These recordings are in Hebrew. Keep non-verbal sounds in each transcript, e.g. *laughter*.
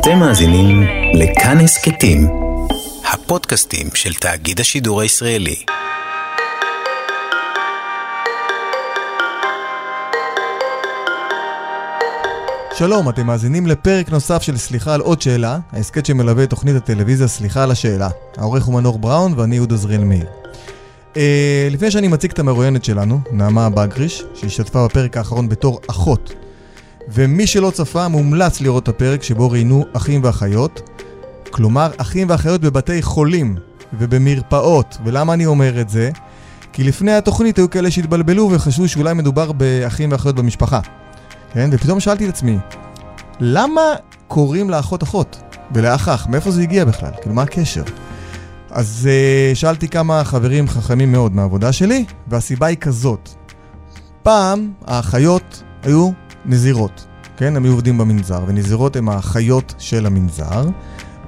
אתם מאזינים לכאן הסכתים, הפודקאסטים של תאגיד השידור הישראלי. שלום, אתם מאזינים לפרק נוסף של סליחה על עוד שאלה, ההסכת שמלווה את תוכנית הטלוויזיה סליחה על השאלה. העורך הוא מנור בראון ואני יהודה זריאל מאיר. אה, לפני שאני מציג את המרואיינת שלנו, נעמה בגריש, שהשתתפה בפרק האחרון בתור אחות, ומי שלא צפה, מומלץ לראות את הפרק שבו ראיינו אחים ואחיות, כלומר אחים ואחיות בבתי חולים ובמרפאות. ולמה אני אומר את זה? כי לפני התוכנית היו כאלה שהתבלבלו וחשבו שאולי מדובר באחים ואחיות במשפחה. כן? ופתאום שאלתי את עצמי, למה קוראים לאחות אחות ולאח אח? מאיפה זה הגיע בכלל? כאילו, מה הקשר? אז uh, שאלתי כמה חברים חכמים מאוד מהעבודה שלי, והסיבה היא כזאת. פעם האחיות היו נזירות, כן? הם היו עובדים במנזר, ונזירות הן האחיות של המנזר,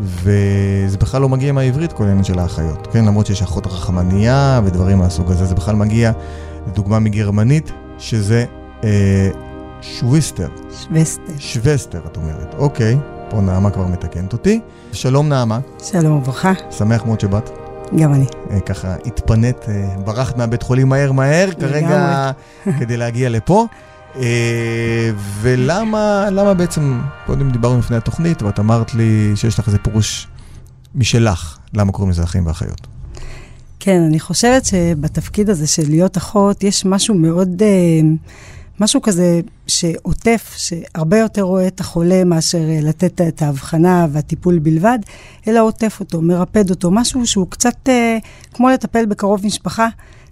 וזה בכלל לא מגיע מהעברית, כל העניין של האחיות, כן? למרות שיש אחות רחמנייה ודברים מהסוג הזה, זה בכלל מגיע, לדוגמה מגרמנית, שזה אה, שוויסטר. שווסטר. שווסטר, את אומרת. אוקיי, פה נעמה כבר מתקנת אותי. שלום נעמה, שלום וברכה, שמח מאוד שבאת. גם אני. אה, ככה התפנית, אה, ברחת מהבית חולים מהר מהר, כרגע כדי להגיע לפה. אה, ולמה למה בעצם, קודם דיברנו לפני התוכנית, ואת אמרת לי שיש לך איזה פירוש משלך, למה קוראים לזה אחים ואחיות. כן, אני חושבת שבתפקיד הזה של להיות אחות, יש משהו מאוד, אה, משהו כזה שעוטף, שהרבה יותר רואה את החולה מאשר אה, לתת את ההבחנה והטיפול בלבד, אלא עוטף אותו, מרפד אותו, משהו שהוא קצת כמו לטפל בקרוב משפחה,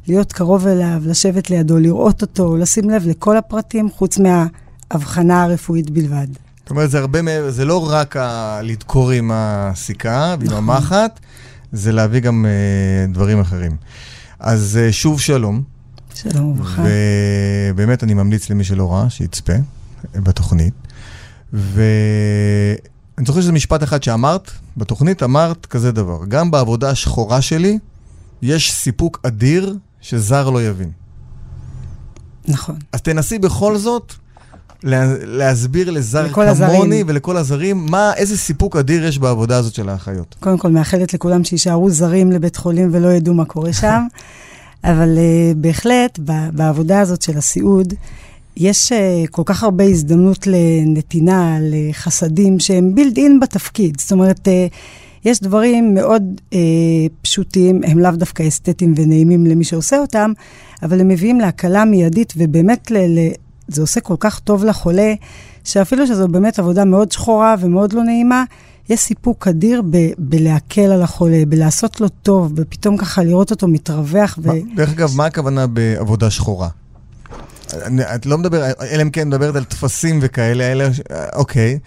להיות קרוב אליו, לשבת לידו, לראות אותו, לשים לב לכל הפרטים, חוץ מההבחנה הרפואית בלבד. זאת אומרת, זה הרבה מעבר, זה לא רק ה- לדקור עם הסיכה ועם נכון. המחט, זה להביא גם אה, דברים אחרים. אז אה, שוב שלום, שלום וברכה. ובאמת אני ממליץ למי שלא ראה, שיצפה בתוכנית. ואני זוכר שזה משפט אחד שאמרת, בתוכנית אמרת כזה דבר, גם בעבודה השחורה שלי יש סיפוק אדיר שזר לא יבין. נכון. אז תנסי בכל זאת לה, להסביר לזר כמוני הזרים. ולכל הזרים, מה, איזה סיפוק אדיר יש בעבודה הזאת של האחיות. קודם כל, מאחלת לכולם שיישארו זרים לבית חולים ולא ידעו מה קורה שם. *laughs* אבל uh, בהחלט, ב- בעבודה הזאת של הסיעוד, יש uh, כל כך הרבה הזדמנות לנתינה, לחסדים שהם בילד אין בתפקיד. זאת אומרת, uh, יש דברים מאוד uh, פשוטים, הם לאו דווקא אסתטיים ונעימים למי שעושה אותם, אבל הם מביאים להקלה מיידית, ובאמת ל- ל- זה עושה כל כך טוב לחולה, שאפילו שזו באמת עבודה מאוד שחורה ומאוד לא נעימה, יש סיפוק אדיר ב- בלהקל על החולה, בלעשות לו טוב, ופתאום ככה לראות אותו מתרווח. ו... דרך אגב, מה הכוונה בעבודה שחורה? את לא מדבר, אלא אם כן מדברת על טפסים וכאלה, אלה, אוקיי.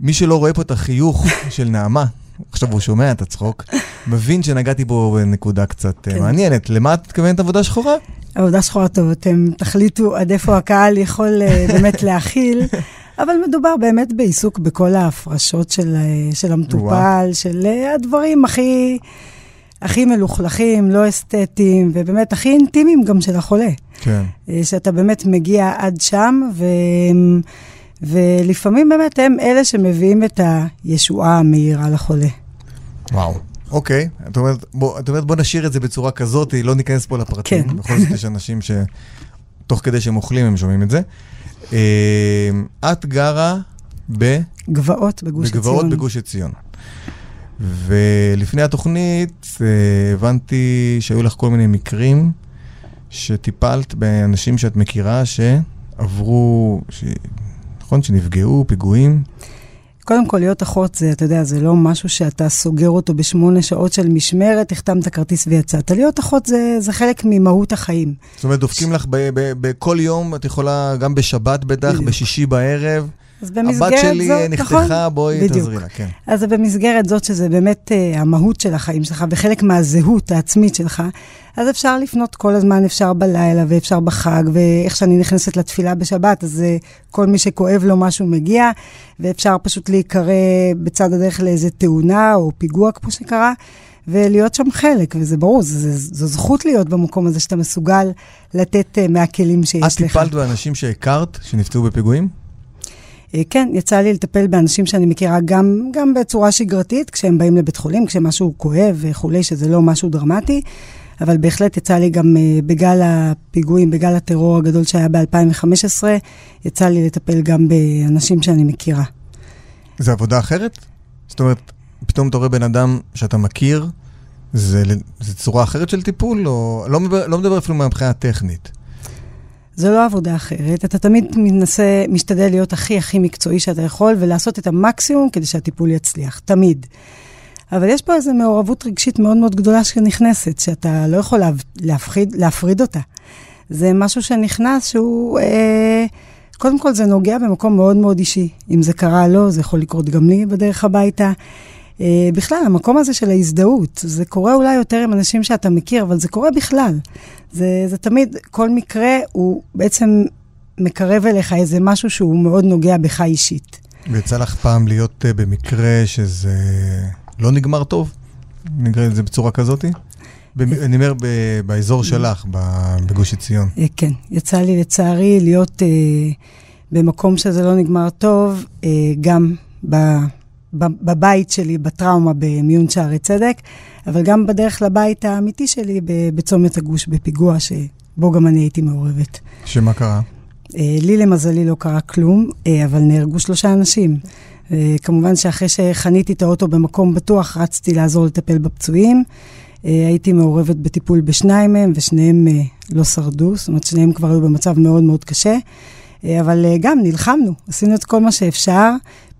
מי שלא רואה פה את החיוך של נעמה, עכשיו הוא שומע את הצחוק, מבין שנגעתי פה בנקודה קצת אה, כן. מעניינת. למה את מתכוונת עבודה שחורה? עבודה שחורה טוב, אתם תחליטו עד איפה הקהל יכול אה, באמת להכיל, *laughs* אבל מדובר באמת בעיסוק בכל ההפרשות של, אה, של המטופל, וואו. של הדברים הכי, הכי מלוכלכים, לא אסתטיים, ובאמת הכי אינטימיים גם של החולה. כן. שאתה באמת מגיע עד שם, ו... ולפעמים באמת הם אלה שמביאים את הישועה המהירה לחולה. וואו. אוקיי, את אומרת, בוא, את אומרת בוא נשאיר את זה בצורה כזאת, לא ניכנס פה לפרטים. כן. בכל זאת יש אנשים שתוך כדי שהם אוכלים הם שומעים את זה. אה, את גרה ב... גבעות בגוש עציון. בגבעות בגוש עציון. ולפני התוכנית אה, הבנתי שהיו לך כל מיני מקרים שטיפלת באנשים שאת מכירה שעברו, ש... נכון? שנפגעו, פיגועים. קודם כל, להיות אחות זה, אתה יודע, זה לא משהו שאתה סוגר אותו בשמונה שעות של משמרת, החתמת כרטיס ויצאת. להיות אחות זה, זה חלק ממהות החיים. זאת אומרת, דופקים לך ב- ב- בכל יום, את יכולה, גם בשבת בטח, בדיוק. בשישי בערב. אז במסגרת הבת שלי זאת, נחתכה, נכון? בואי. תעזרי לה, כן. אז במסגרת זאת שזה באמת uh, המהות של החיים שלך וחלק מהזהות העצמית שלך, אז אפשר לפנות כל הזמן, אפשר בלילה ואפשר בחג, ואיך שאני נכנסת לתפילה בשבת, אז uh, כל מי שכואב לו משהו מגיע, ואפשר פשוט להיקרא בצד הדרך לאיזה תאונה או פיגוע כמו שקרה. ולהיות שם חלק, וזה ברור, זו, זו, זו זכות להיות במקום הזה שאתה מסוגל לתת uh, מהכלים שיש את לך. טיפלת באנשים שהכרת, שנפצעו בפיגועים? אה, כן, יצא לי לטפל באנשים שאני מכירה גם, גם בצורה שגרתית, כשהם באים לבית חולים, כשמשהו כואב וכולי, שזה לא משהו דרמטי, אבל בהחלט יצא לי גם uh, בגל הפיגועים, בגל הטרור הגדול שהיה ב-2015, יצא לי לטפל גם באנשים שאני מכירה. זה עבודה אחרת? זאת אומרת, פתאום אתה רואה בן אדם שאתה מכיר, זה, זה צורה אחרת של טיפול? או... לא, מדבר, לא מדבר אפילו מהבחינה הטכנית. זו לא עבודה אחרת. אתה תמיד מנסה, משתדל להיות הכי הכי מקצועי שאתה יכול, ולעשות את המקסימום כדי שהטיפול יצליח, תמיד. אבל יש פה איזו מעורבות רגשית מאוד מאוד גדולה שנכנסת, שאתה לא יכול להפחיד, להפריד אותה. זה משהו שנכנס שהוא... אה, קודם כל, זה נוגע במקום מאוד מאוד אישי. אם זה קרה לו, זה יכול לקרות גם לי בדרך הביתה. אה, בכלל, המקום הזה של ההזדהות, זה קורה אולי יותר עם אנשים שאתה מכיר, אבל זה קורה בכלל. זה, זה תמיד, כל מקרה הוא בעצם מקרב אליך איזה משהו שהוא מאוד נוגע בך אישית. ויצא לך פעם להיות uh, במקרה שזה לא נגמר טוב? נקרא את זה בצורה כזאת? אני אומר באזור שלך, בגוש עציון. אה, כן, יצא לי לצערי להיות במקום שזה לא נגמר טוב, גם בבית שלי, בטראומה במיון שערי צדק, אבל גם בדרך לבית האמיתי שלי בצומת הגוש, בפיגוע שבו גם אני הייתי מעורבת. שמה קרה? אה, לי למזלי לא קרה כלום, אה, אבל נהרגו שלושה אנשים. אה, כמובן שאחרי שחניתי את האוטו במקום בטוח, רצתי לעזור לטפל בפצועים. הייתי מעורבת בטיפול בשניים מהם, ושניהם לא שרדו, זאת אומרת, שניהם כבר היו במצב מאוד מאוד קשה. אבל גם נלחמנו, עשינו את כל מה שאפשר,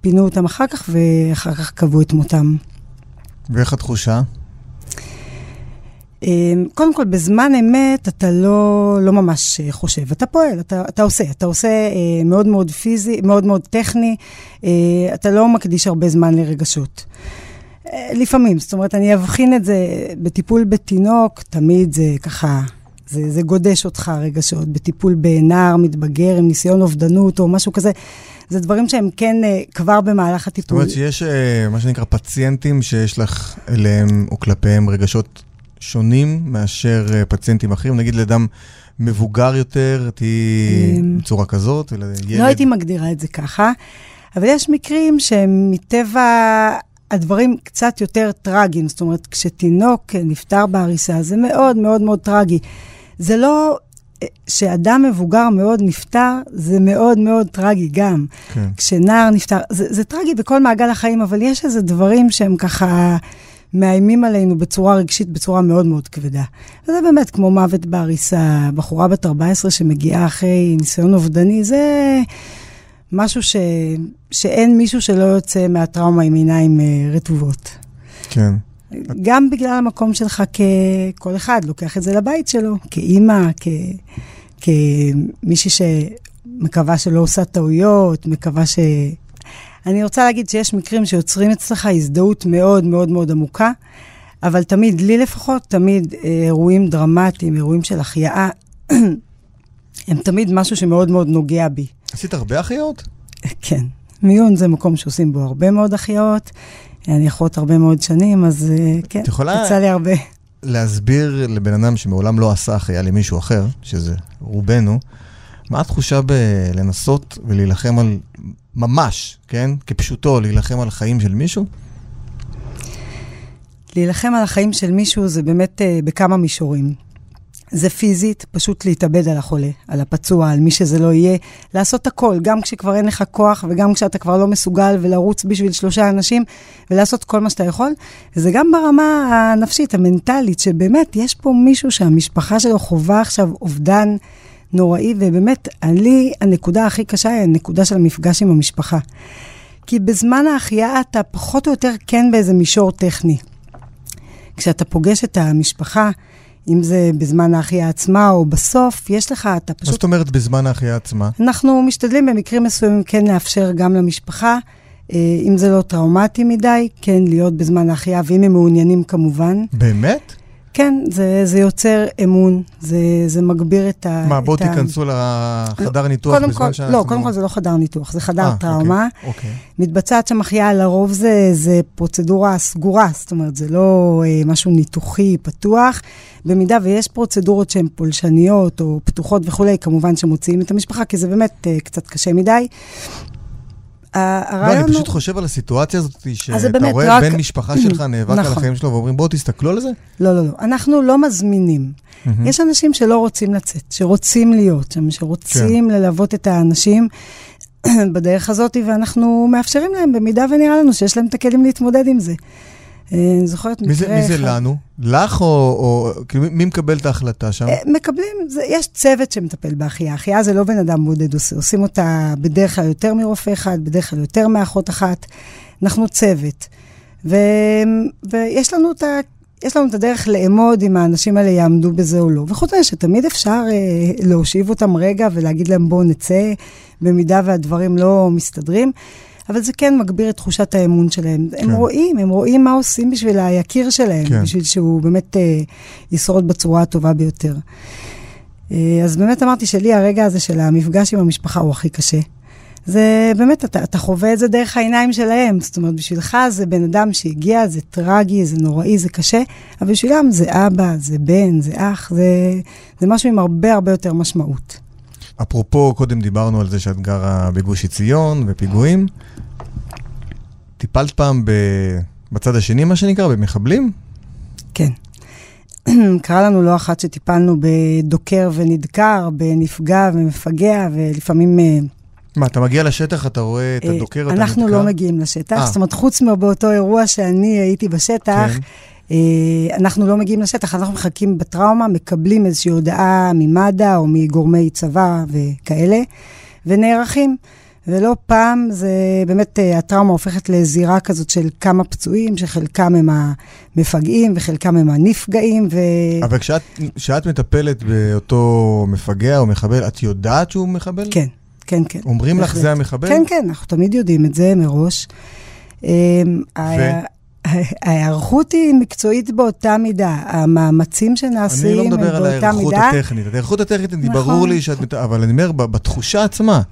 פינו אותם אחר כך, ואחר כך קבעו את מותם. ואיך התחושה? אמ, קודם כל, בזמן אמת אתה לא, לא ממש אה, חושב, אתה פועל, אתה, אתה עושה. אתה עושה אה, מאוד מאוד פיזי, מאוד מאוד טכני, אה, אתה לא מקדיש הרבה זמן לרגשות. לפעמים, זאת אומרת, אני אבחין את זה בטיפול בתינוק, תמיד זה ככה, זה, זה גודש אותך רגשות. בטיפול בנער מתבגר עם ניסיון אובדנות או משהו כזה, זה דברים שהם כן uh, כבר במהלך הטיפול. זאת אומרת שיש uh, מה שנקרא פציינטים שיש לך אליהם או כלפיהם רגשות שונים מאשר uh, פציינטים אחרים? נגיד לאדם מבוגר יותר, תהיי אמ, בצורה כזאת, ולילד... לא הייתי מגדירה את זה ככה, אבל יש מקרים שהם מטבע הדברים קצת יותר טרגיים. זאת אומרת, כשתינוק נפטר בעריסה, זה מאוד מאוד מאוד טרגי. זה לא שאדם מבוגר מאוד נפטר, זה מאוד מאוד טרגי גם. כן. כשנער נפטר, זה, זה טרגי בכל מעגל החיים, אבל יש איזה דברים שהם ככה מאיימים עלינו בצורה רגשית, בצורה מאוד מאוד כבדה. וזה באמת כמו מוות בעריסה, בחורה בת 14 שמגיעה אחרי ניסיון אובדני, זה משהו ש, שאין מישהו שלא יוצא מהטראומה עם עיניים uh, רטובות. כן. גם בגלל המקום שלך ככל אחד, לוקח את זה לבית שלו, כאימא, כ... כמישהי שמקווה שלא עושה טעויות, מקווה ש... אני רוצה להגיד שיש מקרים שיוצרים אצלך הזדהות מאוד מאוד מאוד עמוקה, אבל תמיד, לי לפחות, תמיד אה, אירועים דרמטיים, אירועים של החייאה, *clears throat* הם תמיד משהו שמאוד מאוד נוגע בי. עשית הרבה החייאות? כן. מיון זה מקום שעושים בו הרבה מאוד החייאות. אני אחות הרבה מאוד שנים, אז אה, כן, יצא לי הרבה. להסביר לבן אדם שמעולם לא עשה החייאה למישהו אחר, שזה רובנו, מה התחושה בלנסות ולהילחם על, ממש, כן, כפשוטו, להילחם על חיים של מישהו? להילחם על החיים של מישהו זה באמת uh, בכמה מישורים. זה פיזית, פשוט להתאבד על החולה, על הפצוע, על מי שזה לא יהיה, לעשות הכל, גם כשכבר אין לך כוח וגם כשאתה כבר לא מסוגל ולרוץ בשביל שלושה אנשים ולעשות כל מה שאתה יכול. וזה גם ברמה הנפשית, המנטלית, שבאמת יש פה מישהו שהמשפחה שלו חווה עכשיו אובדן נוראי, ובאמת, לי, הנקודה הכי קשה היא הנקודה של המפגש עם המשפחה. כי בזמן ההחייאה אתה פחות או יותר כן באיזה מישור טכני. כשאתה פוגש את המשפחה, אם זה בזמן ההחייאה עצמה או בסוף, יש לך, אתה פשוט... מה זאת אומרת בזמן ההחייאה עצמה? אנחנו משתדלים במקרים מסוימים כן לאפשר גם למשפחה, אה, אם זה לא טראומטי מדי, כן להיות בזמן ההחייאה, ואם הם מעוניינים כמובן. באמת? כן, זה, זה יוצר אמון, זה, זה מגביר את ה... מה, בואו תיכנסו לחדר לא, ניתוח בזמן כל, שאנחנו... לא, קודם כל זה לא חדר ניתוח, זה חדר 아, אה, טראומה. אוקיי, אוקיי. מתבצעת שם החייאה, לרוב זה, זה פרוצדורה סגורה, זאת אומרת, זה לא אה, משהו ניתוחי פתוח. במידה ויש פרוצדורות שהן פולשניות או פתוחות וכולי, כמובן שמוציאים את המשפחה, כי זה באמת אה, קצת קשה מדי. לא, אני פשוט חושב על הסיטואציה הזאת, שאתה רואה בן משפחה שלך *clears throat* נאבק על נכון. החיים שלו ואומרים, בואו תסתכלו על זה. לא, לא, לא. אנחנו לא מזמינים. יש אנשים שלא רוצים לצאת, שרוצים להיות שם, שרוצים כן. ללוות את האנשים. *clears throat* בדרך הזאת, ואנחנו מאפשרים להם, במידה ונראה לנו שיש להם את הכלים להתמודד עם זה. אה, אני זוכרת מקרה אחד. מי זה לנו? לך או, או כאילו, מי מקבל את ההחלטה שם? אה, מקבלים, זה, יש צוות שמטפל בהחייאה. החייאה זה לא בן אדם בודד עושים אותה בדרך כלל יותר מרופא אחד, בדרך כלל יותר מאחות אחת. אנחנו צוות. ו, ויש לנו את ה... יש לנו את הדרך לאמוד אם האנשים האלה יעמדו בזה או לא. וחוץ מזה שתמיד אפשר אה, להושיב אותם רגע ולהגיד להם בואו נצא, במידה והדברים לא מסתדרים. אבל זה כן מגביר את תחושת האמון שלהם. כן. הם רואים, הם רואים מה עושים בשביל היקיר שלהם, כן. בשביל שהוא באמת אה, ישרוד בצורה הטובה ביותר. אה, אז באמת אמרתי שלי הרגע הזה של המפגש עם המשפחה הוא הכי קשה. זה באמת, אתה, אתה חווה את זה דרך העיניים שלהם. זאת אומרת, בשבילך זה בן אדם שהגיע, זה טרגי, זה נוראי, זה קשה, אבל בשבילם זה אבא, זה בן, זה אח, זה, זה משהו עם הרבה הרבה יותר משמעות. אפרופו, קודם דיברנו על זה שאת גרה בגוש עציון ופיגועים. טיפלת פעם ב... בצד השני, מה שנקרא, במחבלים? כן. *clears throat* קרה לנו לא אחת שטיפלנו בדוקר ונדקר, בנפגע ומפגע, ולפעמים... אה, מה, אתה מגיע לשטח, אתה רואה את אה, הדוקר, אתה נדקר? אנחנו לא מגיעים לשטח, 아. אה. זאת אומרת, חוץ מאותו אירוע שאני הייתי בשטח, כן. אנחנו לא מגיעים לשטח, אנחנו מחכים בטראומה, מקבלים איזושהי הודעה ממד"א או מגורמי צבא וכאלה, ונערכים. ולא פעם זה באמת, אה, הטראומה הופכת לזירה כזאת של כמה פצועים, שחלקם הם המפגעים וחלקם הם הנפגעים. ו... אבל כשאת, כשאת מטפלת באותו מפגע או מחבל, את יודעת שהוא מחבל? כן, כן, כן. אומרים בהחלט. לך זה המחבל? כן, כן, אנחנו תמיד יודעים את זה מראש. אמ, ו... ההיערכות היא מקצועית באותה מידה, המאמצים שנעשים הם באותה מידה. אני לא מדבר על ההיערכות הטכנית. ההיערכות הטכנית, נכון. ברור לי שאת... אבל אני אומר, בתחושה עצמה,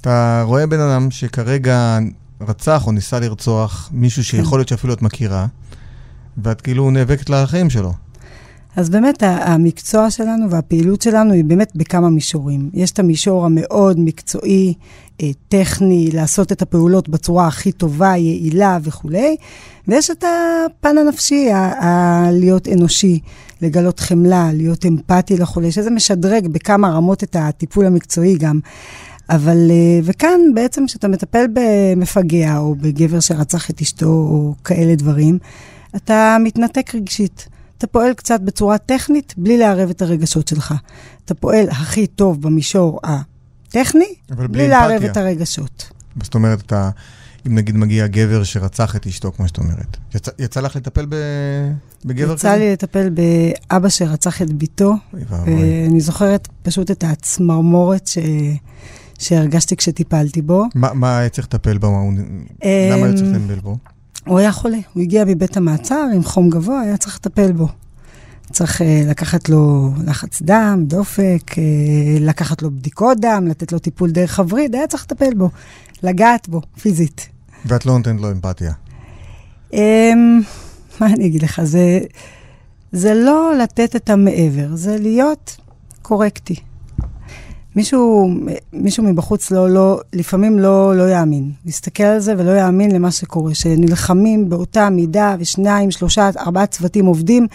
אתה רואה בן אדם שכרגע רצח או ניסה לרצוח מישהו שיכול להיות שאפילו את מכירה, ואת כאילו נאבקת לחיים שלו. אז באמת המקצוע שלנו והפעילות שלנו היא באמת בכמה מישורים. יש את המישור המאוד מקצועי, אה, טכני, לעשות את הפעולות בצורה הכי טובה, יעילה וכולי, ויש את הפן הנפשי, ה-להיות אנושי, לגלות חמלה, להיות אמפתי לחולה, שזה משדרג בכמה רמות את הטיפול המקצועי גם. אבל, אה, וכאן בעצם כשאתה מטפל במפגע או בגבר שרצח את אשתו או כאלה דברים, אתה מתנתק רגשית. אתה פועל קצת בצורה טכנית בלי לערב את הרגשות שלך. אתה פועל הכי טוב במישור הטכני, בלי, בלי לערב את הרגשות. זאת אומרת, אתה, אם נגיד מגיע גבר שרצח את אשתו, כמו שאת אומרת, יצא, יצא לך לטפל ב, בגבר יצא כזה? יצא לי לטפל באבא שרצח את ביתו, ואני זוכרת פשוט את הצמרמורת ש... שהרגשתי כשטיפלתי בו. מה, מה היה צריך לטפל בו? למה היה צריך לטפל בו? הוא היה חולה, הוא הגיע מבית המעצר עם חום גבוה, היה צריך לטפל בו. צריך uh, לקחת לו לחץ דם, דופק, uh, לקחת לו בדיקות דם, לתת לו טיפול דרך הווריד, היה צריך לטפל בו, לגעת בו, פיזית. ואת לא נותנת לו אמפתיה. Um, מה אני אגיד לך, זה, זה לא לתת את המעבר, זה להיות קורקטי. מישהו, מישהו מבחוץ לא, לא, לפעמים לא, לא יאמין. להסתכל על זה ולא יאמין למה שקורה, שנלחמים באותה מידה ושניים, שלושה, ארבעה צוותים עובדים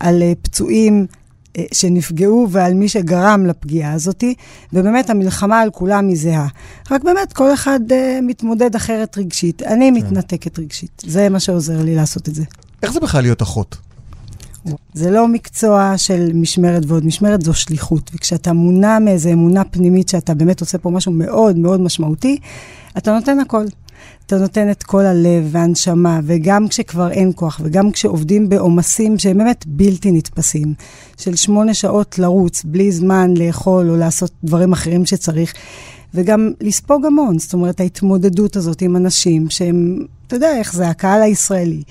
על uh, פצועים uh, שנפגעו ועל מי שגרם לפגיעה הזאת, ובאמת המלחמה על כולם היא זהה. רק באמת כל אחד uh, מתמודד אחרת רגשית. אני כן. מתנתקת רגשית. זה מה שעוזר לי לעשות את זה. איך זה בכלל להיות אחות? זה לא מקצוע של משמרת ועוד משמרת, זו שליחות. וכשאתה מונע מאיזו אמונה פנימית שאתה באמת עושה פה משהו מאוד מאוד משמעותי, אתה נותן הכל. אתה נותן את כל הלב והנשמה, וגם כשכבר אין כוח, וגם כשעובדים בעומסים שהם באמת בלתי נתפסים, של שמונה שעות לרוץ, בלי זמן לאכול או לעשות דברים אחרים שצריך, וגם לספוג המון, זאת אומרת, ההתמודדות הזאת עם אנשים שהם, אתה יודע איך זה, הקהל הישראלי.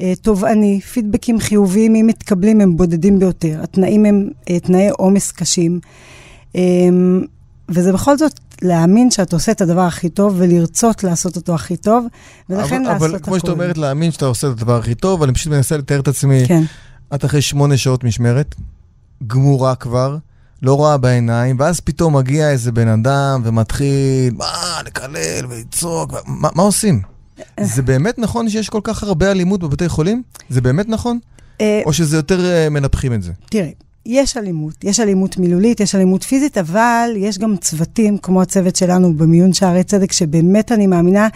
אה, תובעני, פידבקים חיוביים, אם מתקבלים, הם בודדים ביותר. התנאים הם אה, תנאי עומס קשים. אמ, וזה בכל זאת להאמין שאתה עושה את הדבר הכי טוב ולרצות לעשות אותו הכי טוב, ולכן אבל, לעשות הכול. אבל כמו שאת אומרת, להאמין שאתה עושה את הדבר הכי טוב, אני פשוט מנסה לתאר את עצמי. כן. את אחרי שמונה שעות משמרת, גמורה כבר, לא רואה בעיניים, ואז פתאום מגיע איזה בן אדם ומתחיל, מה, לקלל ולצעוק, מה, מה עושים? זה באמת נכון שיש כל כך הרבה אלימות בבתי חולים? זה באמת נכון? אה, או שזה יותר אה, מנפחים את זה? תראה, יש אלימות, יש אלימות מילולית, יש אלימות פיזית, אבל יש גם צוותים, כמו הצוות שלנו במיון שערי צדק, שבאמת אני מאמינה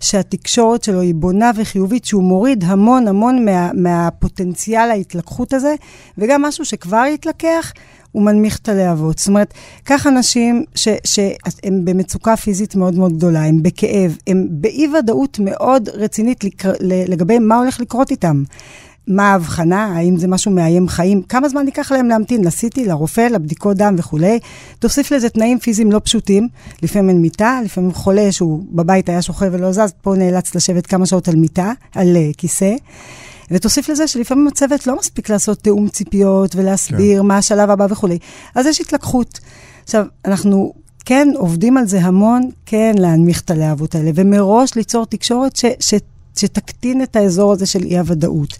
שהתקשורת שלו היא בונה וחיובית, שהוא מוריד המון המון מה, מהפוטנציאל ההתלקחות הזה, וגם משהו שכבר התלקח, הוא מנמיך את הלהבות. זאת אומרת, קח אנשים שהם במצוקה פיזית מאוד מאוד גדולה, הם בכאב, הם באי-ודאות מאוד רצינית לקר, לגבי מה הולך לקרות איתם. מה ההבחנה, האם זה משהו מאיים חיים, כמה זמן ייקח להם להמתין לסיטי, לרופא, לבדיקות דם וכולי. תוסיף לזה תנאים פיזיים לא פשוטים, לפעמים אין מיטה, לפעמים חולה שהוא בבית היה שוכב ולא זז, פה נאלץ לשבת כמה שעות על מיטה, על uh, כיסא. ותוסיף לזה שלפעמים הצוות לא מספיק לעשות תיאום ציפיות ולהסביר כן. מה השלב הבא וכולי. אז יש התלקחות. עכשיו, אנחנו כן עובדים על זה המון, כן להנמיך את הלהבות האלה, ומראש ליצור תקשורת ש, ש, שתקטין את האזור הזה של אי-הוודאות.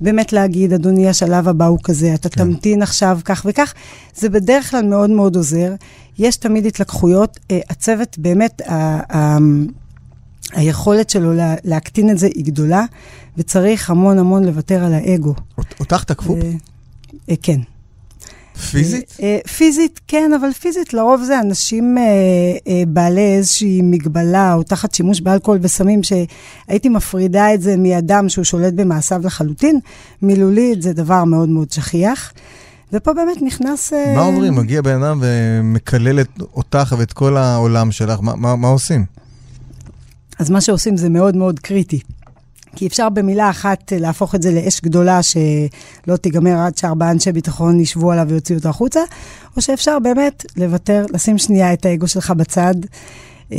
באמת להגיד, אדוני, השלב הבא הוא כזה, אתה כן. תמתין עכשיו כך וכך, זה בדרך כלל מאוד מאוד עוזר. יש תמיד התלקחויות. Uh, הצוות, באמת, היכולת שלו לה, להקטין את זה היא גדולה, וצריך המון המון לוותר על האגו. אותך תקפו? Uh, uh, כן. פיזית? אה, אה, פיזית, כן, אבל פיזית לרוב זה אנשים אה, בעלי איזושהי מגבלה או תחת שימוש באלכוהול וסמים, שהייתי מפרידה את זה מאדם שהוא שולט במעשיו לחלוטין. מילולית זה דבר מאוד מאוד שכיח. ופה באמת נכנס... מה אומרים? מגיע בן אדם ומקלל אותך ואת כל העולם שלך, מה, מה, מה עושים? אז מה שעושים זה מאוד מאוד קריטי. כי אפשר במילה אחת אה, להפוך את זה לאש גדולה שלא תיגמר עד שארבעה אנשי ביטחון ישבו עליו ויוציאו אותו החוצה, או שאפשר באמת לוותר, לשים שנייה את האגו שלך בצד. אה,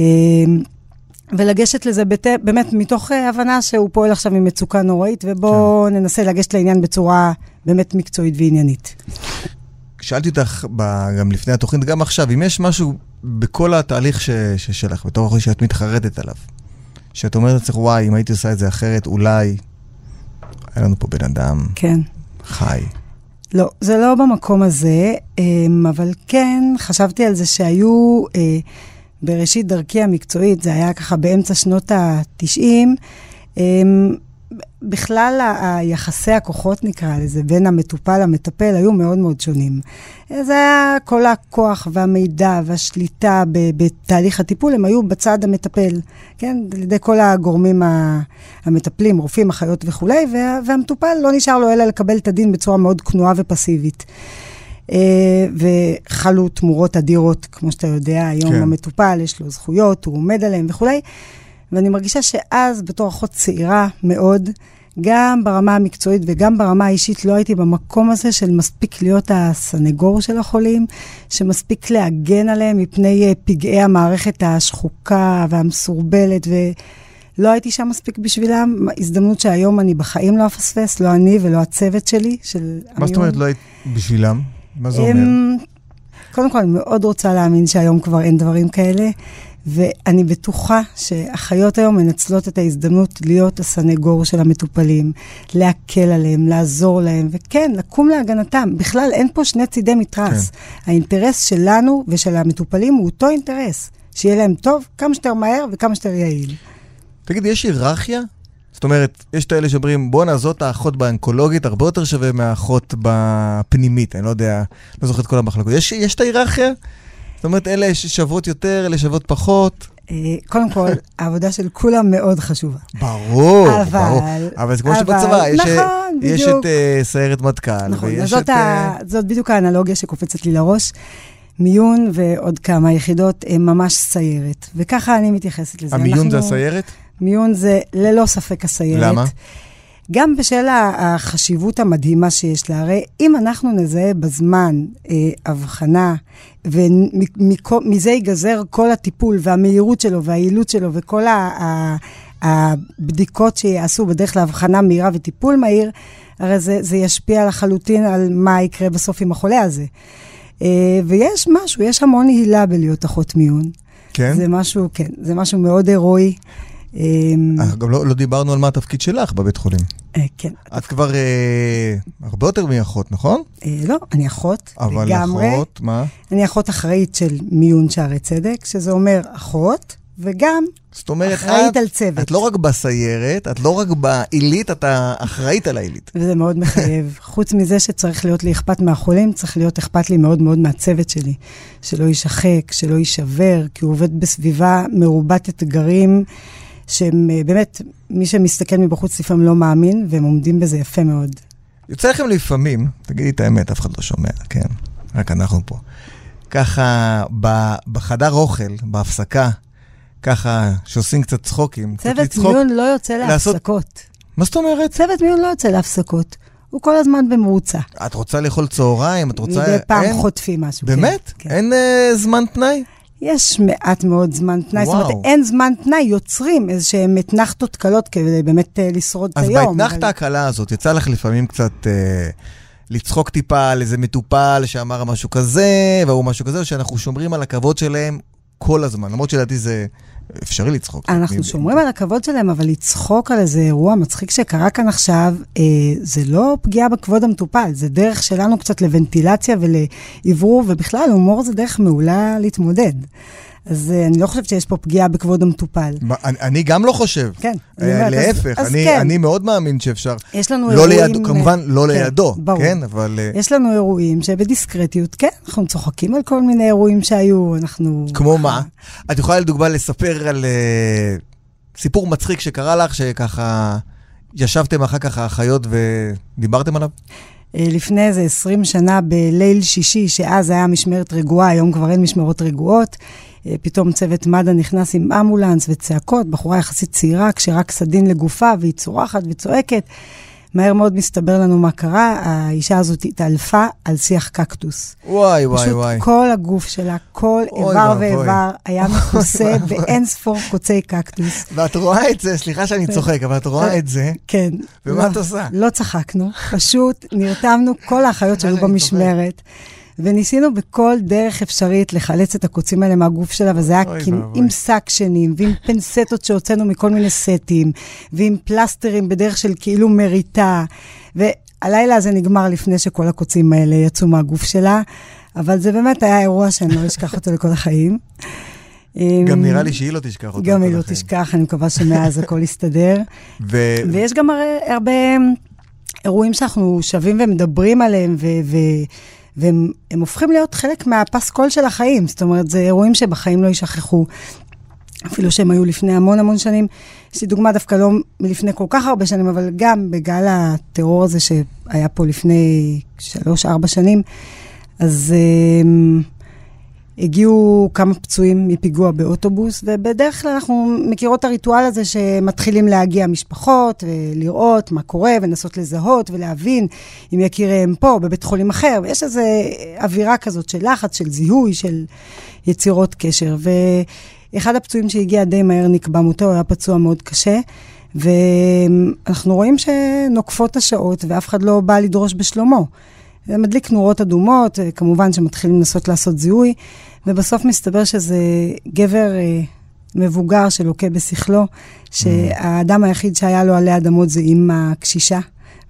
ולגשת לזה בת... באמת מתוך אה, הבנה שהוא פועל עכשיו עם מצוקה נוראית, ובואו כן. ננסה לגשת לעניין בצורה באמת מקצועית ועניינית. שאלתי אותך גם לפני התוכנית, גם עכשיו, אם יש משהו בכל התהליך ש... שלך, בתור שאת מתחרטת עליו, שאת אומרת לעצמך, וואי, אם הייתי עושה את זה אחרת, אולי היה לנו פה בן אדם כן. חי. לא, זה לא במקום הזה, אמ, אבל כן, חשבתי על זה שהיו אה, בראשית דרכי המקצועית, זה היה ככה באמצע שנות ה-90, בכלל היחסי הכוחות, נקרא לזה, בין המטופל למטפל, היו מאוד מאוד שונים. זה היה כל הכוח והמידע והשליטה בתהליך הטיפול, הם היו בצד המטפל, כן? על ידי כל הגורמים המטפלים, רופאים, אחיות וכולי, וה, והמטופל לא נשאר לו אלא לקבל את הדין בצורה מאוד כנועה ופסיבית. אה, וחלו תמורות אדירות, כמו שאתה יודע, היום כן. המטופל, יש לו זכויות, הוא עומד עליהן וכולי. ואני מרגישה שאז, בתור אחות צעירה מאוד, גם ברמה המקצועית וגם ברמה האישית לא הייתי במקום הזה של מספיק להיות הסנגור של החולים, שמספיק להגן עליהם מפני אה, פגעי המערכת השחוקה והמסורבלת, ולא הייתי שם מספיק בשבילם. הזדמנות שהיום אני בחיים לא אפספס, לא אני ולא הצוות שלי, של המיון. מה זאת אומרת לא היית בשבילם? מה זה אומר? קודם כל, אני מאוד רוצה להאמין שהיום כבר אין דברים כאלה. ואני בטוחה שאחיות היום מנצלות את ההזדמנות להיות הסנגור של המטופלים, להקל עליהם, לעזור להם, וכן, לקום להגנתם. בכלל, אין פה שני צידי מתרס. כן. האינטרס שלנו ושל המטופלים הוא אותו אינטרס, שיהיה להם טוב כמה שיותר מהר וכמה שיותר יעיל. תגיד, יש היררכיה? זאת אומרת, יש את האלה שאומרים, בואנה, זאת האחות באנקולוגית, הרבה יותר שווה מהאחות בפנימית, אני לא יודע, לא זוכר את כל המחלקות. יש, יש את ההיררכיה? זאת אומרת, אלה שוות יותר, אלה שוות פחות. אה, קודם כל, העבודה של כולם מאוד חשובה. ברור, אבל, ברור. אבל זה כמו שבצבא, יש, נכון, יש את uh, סיירת מטכ"ל, נכון, ויש זאת את... ה... Uh... זאת בדיוק האנלוגיה שקופצת לי לראש. מיון ועוד כמה יחידות הם ממש סיירת, וככה אני מתייחסת לזה. המיון אנחנו... זה הסיירת? מיון זה ללא ספק הסיירת. למה? גם בשל החשיבות המדהימה שיש לה. הרי אם אנחנו נזהה בזמן אה, הבחנה, ומזה ייגזר כל הטיפול והמהירות שלו והיעילות שלו וכל ה, ה, הבדיקות שיעשו בדרך להבחנה מהירה וטיפול מהיר, הרי זה, זה ישפיע לחלוטין על מה יקרה בסוף עם החולה הזה. אה, ויש משהו, יש המון הילה בלהיות אחות מיון. כן? זה משהו, כן, זה משהו מאוד הירואי. אמ, אה, גם לא, לא דיברנו על מה התפקיד שלך בבית חולים. אה, כן. את כבר אה, הרבה יותר מאחות, נכון? אה, לא, אני אחות אבל לגמרי. אבל אחות, מה? אני אחות אחראית של מיון שערי צדק, שזה אומר אחות וגם זאת אומרת, אחראית את, על צוות. את לא רק בסיירת, את לא רק בעילית, אתה אחראית על העילית. וזה מאוד מחייב. *laughs* חוץ מזה שצריך להיות לי אכפת מהחולים, צריך להיות אכפת לי מאוד מאוד מהצוות שלי. שלא יישחק, שלא יישבר, כי הוא עובד בסביבה מרובת אתגרים, שהם אה, באמת, מי שמסתכל מבחוץ לפעמים לא מאמין, והם עומדים בזה יפה מאוד. יוצא לכם לפעמים, תגידי את האמת, אף אחד לא שומע, כן, רק אנחנו פה. ככה, בחדר אוכל, בהפסקה, ככה, שעושים קצת צחוקים, צוות לצחוק. מיון לא יוצא לעשות- להפסקות. מה זאת אומרת? צוות מיון לא יוצא להפסקות. הוא כל הזמן במרוצה. את רוצה לאכול צהריים? את רוצה... מדי פעם אין? חוטפים משהו. באמת? כן, כן. אין אה, זמן פנאי? יש מעט מאוד זמן פנאי. זאת וואו. אומרת, אין זמן פנאי, יוצרים איזשהם אתנחתות קלות כדי באמת אה, לשרוד את אז היום. באתנחתא אבל- הקלה הזאת, יצא לך לפעמים קצת אה, לצחוק טיפה על איזה מטופל שאמר משהו כזה, והוא משהו כזה, שאנחנו שומרים על הכבוד שלהם כל הזמן, למרות שלדעתי זה אפשרי לצחוק. אנחנו שומרים על הכבוד שלהם, אבל לצחוק על איזה אירוע מצחיק שקרה כאן עכשיו, אה, זה לא פגיעה בכבוד המטופל, זה דרך שלנו קצת לוונטילציה ולאוורור, ובכלל, הומור זה דרך מעולה להתמודד. אז אה, אני לא חושבת שיש פה פגיעה בכבוד המטופל. אני, אני גם לא חושב. כן, אה, אז- להפך, אז כן. אני מאוד מאמין שאפשר. יש לנו לא אירועים... כמובן לא כן, לידו, ברור. כן? אבל אה, יש לנו אירועים שבדיסקרטיות, כן, אנחנו צוחקים על כל מיני אירועים שהיו, אנחנו... כמו מה? את יכולה לדוגמה לספר על סיפור מצחיק שקרה לך, שככה ישבתם אחר כך האחיות ודיברתם עליו? לפני איזה 20 שנה בליל שישי, שאז היה משמרת רגועה, היום כבר אין משמרות רגועות. אה, פתאום צוות מד"א נכנס עם אמבולנס וצעקות, בחורה יחסית צעירה, כשרק סדין לגופה, והיא צורחת וצועקת. מהר מאוד מסתבר לנו מה קרה, האישה הזאת התעלפה על שיח קקטוס. וואי, וואי, פשוט וואי. כל הגוף שלה, כל איבר. ואיבר היה מכוסה *laughs* באין ספור קוצי קקטוס. ואת רואה את זה, סליחה שאני צוחק, אבל את רואה את זה, כן. ומה לא, את עושה? לא צחקנו, פשוט נרתמנו, כל האחיות שהיו במשמרת, וניסינו בכל דרך אפשרית לחלץ את הקוצים האלה מהגוף שלה, וזה היה אוי ואבוי. עם סאקשנים, ועם פנסטות שהוצאנו מכל מיני סטים, ועם פלסטרים בדרך של כאילו מריטה. והלילה הזה נגמר לפני שכל הקוצים האלה יצאו מהגוף שלה, אבל זה באמת היה אירוע שאני לא אשכח אותו לכל החיים. גם נראה לי שהיא לא תשכח אותו. גם היא לא. תשכח, אני מקווה שמאז הכל יסתדר. ו- ויש גם הרבה אירועים שאנחנו שווים ומדברים עליהם, ו- ו- והם הם הופכים להיות חלק מהפסקול של החיים. זאת אומרת, זה אירועים שבחיים לא יישכחו. אפילו שהם היו לפני המון המון שנים. יש לי דוגמה דווקא לא מלפני כל כך הרבה שנים, אבל גם בגל הטרור הזה שהיה פה לפני שלוש-ארבע שנים, אז um, הגיעו כמה פצועים מפיגוע באוטובוס, ובדרך כלל אנחנו מכירות את הריטואל הזה שמתחילים להגיע משפחות, ולראות מה קורה, ולנסות לזהות ולהבין אם יקיריהם פה, בבית חולים אחר, ויש איזו אווירה כזאת של לחץ, של זיהוי, של יצירות קשר. ואחד הפצועים שהגיע די מהר נקבע מותו, היה פצוע מאוד קשה. ואנחנו רואים שנוקפות השעות ואף אחד לא בא לדרוש בשלומו. זה מדליק נורות אדומות, כמובן שמתחילים לנסות לעשות זיהוי, ובסוף מסתבר שזה גבר אה, מבוגר שלוקה בשכלו, שהאדם היחיד שהיה לו עלי אדמות זה אימא קשישה,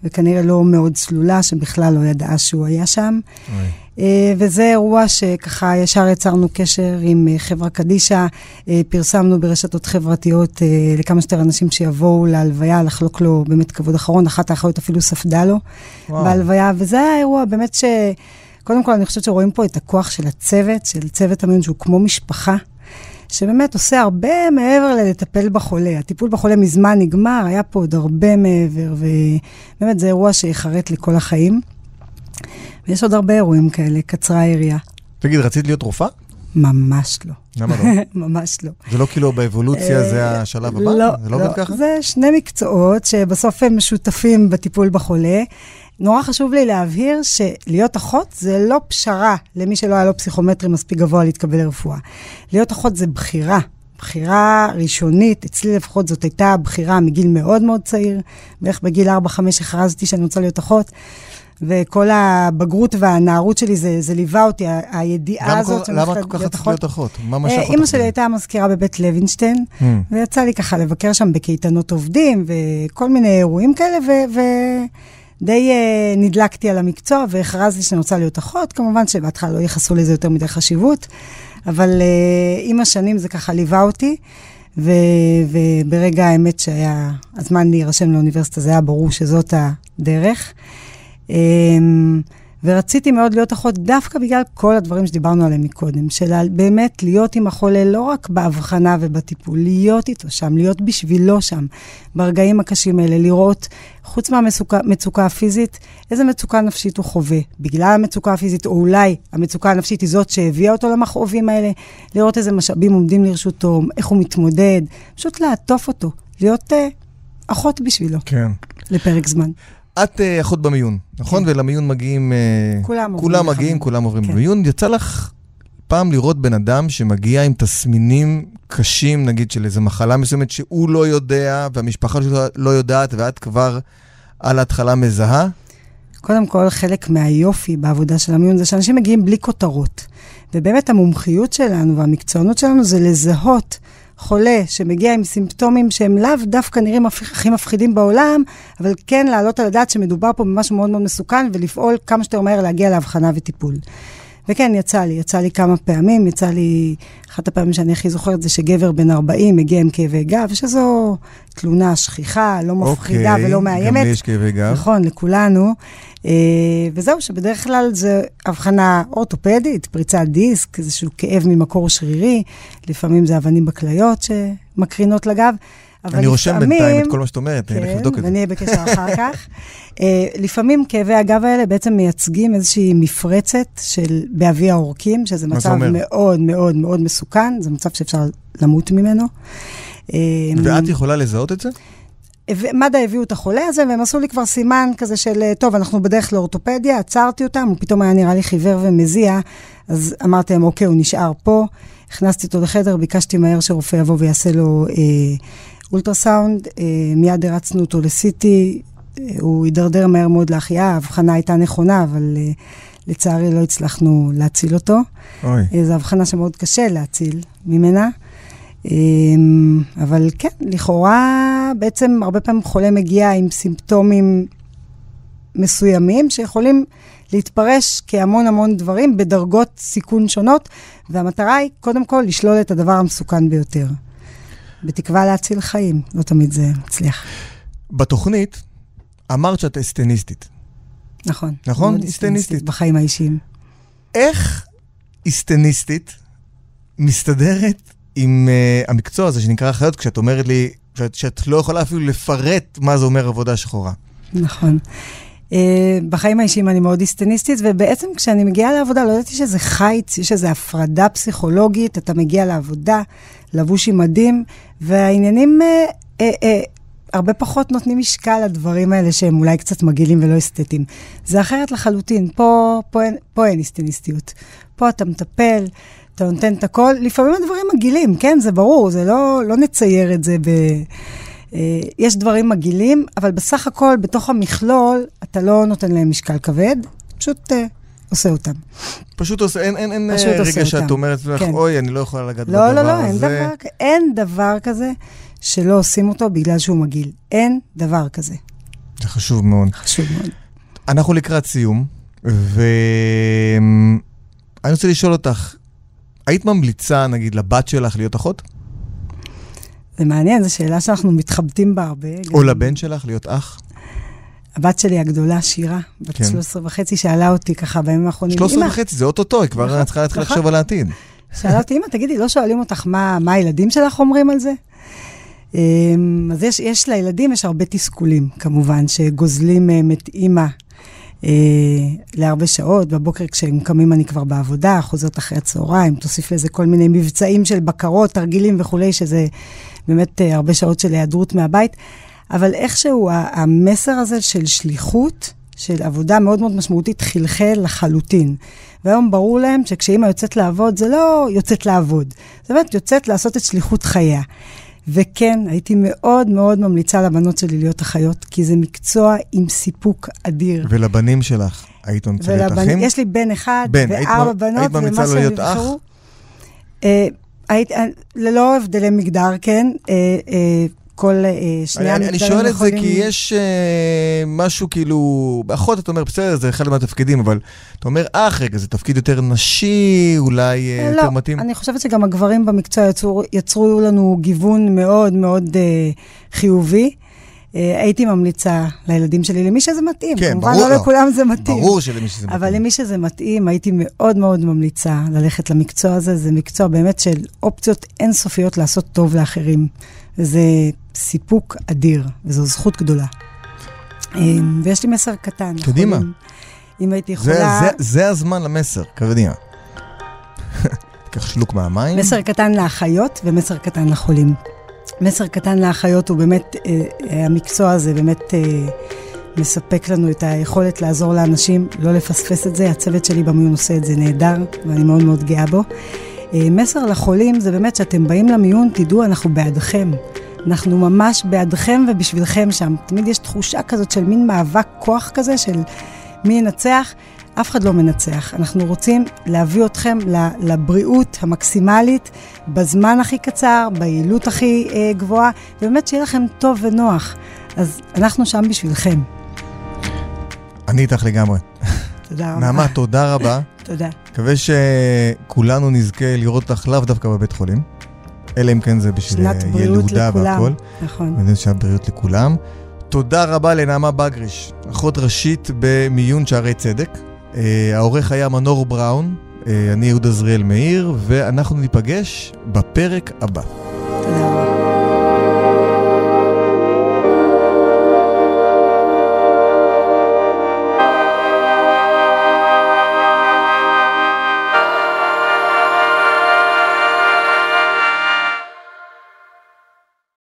וכנראה לא מאוד צלולה, שבכלל לא ידעה שהוא היה שם. אוי. אה, וזה אירוע שככה ישר יצרנו קשר עם אה, חברה קדישא, אה, פרסמנו ברשתות חברתיות לכמה שיותר אנשים שיבואו להלוויה, לחלוק לו באמת כבוד אחרון, אחת האחיות אפילו ספדה לו וואו. בהלוויה, וזה היה אירוע באמת ש... קודם כל, אני חושבת שרואים פה את הכוח של הצוות, של צוות המיון, שהוא כמו משפחה, שבאמת עושה הרבה מעבר ללטפל בחולה. הטיפול בחולה מזמן נגמר, היה פה עוד הרבה מעבר, ובאמת זה אירוע שיחרט לכל החיים. ויש עוד הרבה אירועים כאלה, קצרה היריעה. תגיד, רצית להיות רופאה? ממש לא. למה לא? *laughs* ממש לא. זה לא כאילו באבולוציה, אה, זה השלב הבא? לא, זה לא עובד ככה? זה שני מקצועות שבסוף הם משותפים בטיפול בחולה. נורא חשוב לי להבהיר שלהיות אחות זה לא פשרה למי שלא היה לו פסיכומטרי מספיק גבוה להתקבל לרפואה. להיות אחות זה בחירה. בחירה ראשונית, אצלי לפחות זאת הייתה בחירה מגיל מאוד מאוד צעיר. בערך בגיל 4-5 הכרזתי שאני רוצה להיות אחות. וכל הבגרות והנערות שלי, זה, זה ליווה אותי, הידיעה הזאת. כל- למה הולכת כל כך רצית. להיות אחות? מה משך אה, אותך? אימא שלי? הייתה מזכירה בבית לוינשטיין, Hmm. ויצא לי ככה לבקר שם בקייטנות עובדים וכל מיני אירועים כאלה, ודי uh, נדלקתי על המקצוע והכרזתי שאני רוצה להיות אחות. כמובן שבהתחלה לא ייחסו לזה יותר מדי חשיבות, אבל uh, עם השנים זה ככה ליווה אותי, ו, וברגע האמת שהיה הזמן להירשם לאוניברסיטה, זה היה ברור שזאת הדרך. ורציתי מאוד להיות אחות דווקא בגלל כל הדברים שדיברנו עליהם מקודם, של באמת להיות עם החולה לא רק בהבחנה ובטיפול, להיות איתו שם, להיות בשבילו שם, ברגעים הקשים האלה, לראות, חוץ מהמצוקה הפיזית, איזה מצוקה נפשית הוא חווה. בגלל המצוקה הפיזית, או אולי המצוקה הנפשית היא זאת שהביאה אותו למכאובים האלה, לראות איזה משאבים עומדים לרשותו, איך הוא מתמודד, פשוט לעטוף אותו, להיות uh, אחות בשבילו. כן. לפרק זמן. את uh, אחות במיון, נכון? כן. ולמיון מגיעים... Uh, כולם עוברים. כולם מגיעים, כולם עוברים כן. במיון. יצא לך פעם לראות בן אדם שמגיע עם תסמינים קשים, נגיד, של איזו מחלה מסוימת שהוא לא יודע, והמשפחה שלו לא יודעת, ואת כבר על ההתחלה מזהה? קודם כל, חלק מהיופי בעבודה של המיון זה שאנשים מגיעים בלי כותרות. ובאמת המומחיות שלנו והמקצוענות שלנו זה לזהות חולה שמגיע עם סימפטומים שהם לאו דווקא נראים הכי מפחידים בעולם, אבל כן להעלות על הדעת שמדובר פה במשהו מאוד מאוד מסוכן, ולפעול כמה שיותר מהר להגיע להבחנה וטיפול. וכן, יצא לי, יצא לי כמה פעמים, יצא לי, אחת הפעמים שאני הכי זוכרת זה שגבר בן 40 מגיע עם כאבי גב, שזו תלונה שכיחה, לא מפחידה okay, אוקיי, ולא מאיימת. גם לי יש כאבי גב. נכון, לכולנו. Uh, וזהו, שבדרך כלל זה הבחנה אורתופדית, פריצת דיסק, איזשהו כאב ממקור שרירי, לפעמים זה אבנים בכליות שמקרינות לגב. אני רושם בינתיים את כל מה שאת אומרת, כן, לבדוק את זה. ואני אהיה בקשר אחר *laughs* כך. Uh, לפעמים כאבי הגב האלה בעצם מייצגים איזושהי מפרצת של באבי העורקים, שזה מצב מאוד מאוד מאוד מסוכן, זה מצב שאפשר למות ממנו. אה, ואת יכולה לזהות את זה? מד"א הביאו את החולה הזה, והם עשו לי כבר סימן כזה של, טוב, אנחנו בדרך לאורתופדיה, עצרתי אותם, הוא פתאום היה נראה לי חיוור ומזיע, אז אמרתי להם, אוקיי, הוא נשאר פה. הכנסתי אותו לחדר, ביקשתי מהר שרופא יבוא ויעשה לו אה, אולטרסאונד, אה, מיד הרצנו אותו לסיטי, אה, הוא הידרדר מהר מאוד להחייאה, ההבחנה הייתה נכונה, אבל אה, לצערי לא הצלחנו להציל אותו. אוי. אה, זו הבחנה שמאוד קשה להציל ממנה. אמ, אבל כן, לכאורה, בעצם הרבה פעמים חולה מגיע עם סימפטומים מסוימים שיכולים להתפרש כהמון המון דברים בדרגות סיכון שונות, והמטרה היא קודם כל לשלול את הדבר המסוכן ביותר. בתקווה להציל חיים, לא תמיד זה מצליח. בתוכנית אמרת שאת אסטניסטית. נכון. נכון? אסטניסטית. בחיים האישיים. איך אסטניסטית מסתדרת עם uh, המקצוע הזה שנקרא אחיות, כשאת אומרת לי שאת, שאת לא יכולה אפילו לפרט מה זה אומר עבודה שחורה. נכון. Uh, בחיים האישיים אני מאוד היסטניסטית, ובעצם כשאני מגיעה לעבודה, לא ידעתי שזה חיץ, יש איזו הפרדה פסיכולוגית, אתה מגיע לעבודה, לבוש עם מדים, והעניינים uh, uh, uh, הרבה פחות נותנים משקל לדברים האלה שהם אולי קצת מגעילים ולא אסתטיים. זה אחרת לחלוטין, פה, פה, פה, אין היסטניסטיות. פה אתה מטפל, אתה נותן את הכל. לפעמים הדברים מגעילים, כן, זה ברור, זה לא, לא נצייר את זה ב... אה, יש דברים מגעילים, אבל בסך הכל, בתוך המכלול, אתה לא נותן להם משקל כבד, פשוט uh, עושה אותם. פשוט עושה, אין, אין, אין פשוט רגע שאת אומרת לך, כן. אוי, אני לא יכולה לגעת לא, בדבר לא, לא, הזה. לא, לא, אין דבר כזה שלא עושים אותו בגלל שהוא מגעיל. אין דבר כזה. זה חשוב מאוד. חשוב מאוד. אנחנו לקראת סיום, ואני רוצה לשאול אותך, היית ממליצה, נגיד, לבת שלך להיות אחות? זה מעניין, זו שאלה שאנחנו מתחבטים בה הרבה. או גם... לבן שלך להיות אח? הבת שלי הגדולה, שירה, בת כן. 13 וחצי, שאלה אותי ככה בימים האחרונים. 13 וחצי, זה אוטוטו, היא כבר נכון, צריכה להתחיל נכון. לחשוב על העתיד. שאלה אותי, אמא, תגידי, לא שואלים אותך מה, מה הילדים שלך אומרים על זה? אמ, אז יש, יש לילדים, יש הרבה תסכולים, כמובן, שגוזלים מהם את אימא אה, להרבה שעות. בבוקר כשהם קמים אני כבר בעבודה, חוזרת אחרי הצהריים, תוסיף לזה כל מיני מבצעים של בקרות, תרגילים וכולי, שזה באמת אה, הרבה שעות של היעדרות מהבית. אבל איכשהו המסר הזה של שליחות, של עבודה מאוד מאוד משמעותית, חלחל לחלוטין. והיום ברור להם שכשאימא יוצאת לעבוד, זה לא יוצאת לעבוד, זה באמת יוצאת לעשות את שליחות חייה. וכן, הייתי מאוד מאוד ממליצה לבנות שלי להיות אחיות, כי זה מקצוע עם סיפוק אדיר. ולבנים שלך, היית ממליצה להיות אחים? יש לי בן אחד בן, וארבע היית, בנות, היית ממליצה לו להיות אח? אה, היית, אה, ללא הבדלי מגדר, כן. אה, אה, כל uh, שני אני, אני שואל את זה כי יש uh, משהו כאילו, באחות אתה אומר, בסדר, זה אחד מהתפקידים, אבל אתה אומר, אה, רגע, זה תפקיד יותר נשי, אולי uh, לא, יותר מתאים? לא, אני חושבת שגם הגברים במקצוע יצרו, יצרו לנו גיוון מאוד מאוד uh, חיובי. אה, הייתי ממליצה לילדים שלי, למי שזה מתאים. כן, כמובן, ברור. לא לכולם זה מתאים. ברור שלמי שזה מתאים. אבל למי שזה מתאים, הייתי מאוד מאוד ממליצה ללכת למקצוע הזה. זה מקצוע באמת של אופציות אינסופיות לעשות טוב לאחרים. וזה סיפוק אדיר, וזו זכות גדולה. אה, ויש לי מסר קטן. קדימה. אם הייתי יכולה... זה, זה הזמן למסר, קדימה. *laughs* קח שלוק מהמים. מסר קטן לאחיות ומסר קטן לחולים. מסר קטן לאחיות הוא באמת, אה, אה, המקצוע הזה באמת אה, מספק לנו את היכולת לעזור לאנשים, לא לפספס את זה. הצוות שלי במיון עושה את זה נהדר, ואני מאוד מאוד גאה בו. אה, מסר לחולים זה באמת שאתם באים למיון, תדעו, אנחנו בעדכם. אנחנו ממש בעדכם ובשבילכם שם. תמיד יש תחושה כזאת של מין מאבק כוח כזה של מי ינצח. אף אחד לא מנצח. אנחנו רוצים להביא אתכם לבריאות המקסימלית בזמן הכי קצר, ביעילות הכי אה, גבוהה, ובאמת שיהיה לכם טוב ונוח. אז אנחנו שם בשבילכם. אני איתך לגמרי. תודה רבה. נעמה, תודה רבה. *laughs* תודה. מקווה שכולנו נזכה לראות אותך לאו דווקא בבית חולים, אלא אם כן זה בשביל בריאות ילודה. והכל. נכון. ואני שנת בריאות לכולם. תודה רבה לנעמה בגריש, אחות ראשית במיון שערי צדק. אה, העורך היה מנור בראון, אה, אני יהודה זריאל מאיר, ואנחנו ניפגש בפרק הבא. תודה רבה.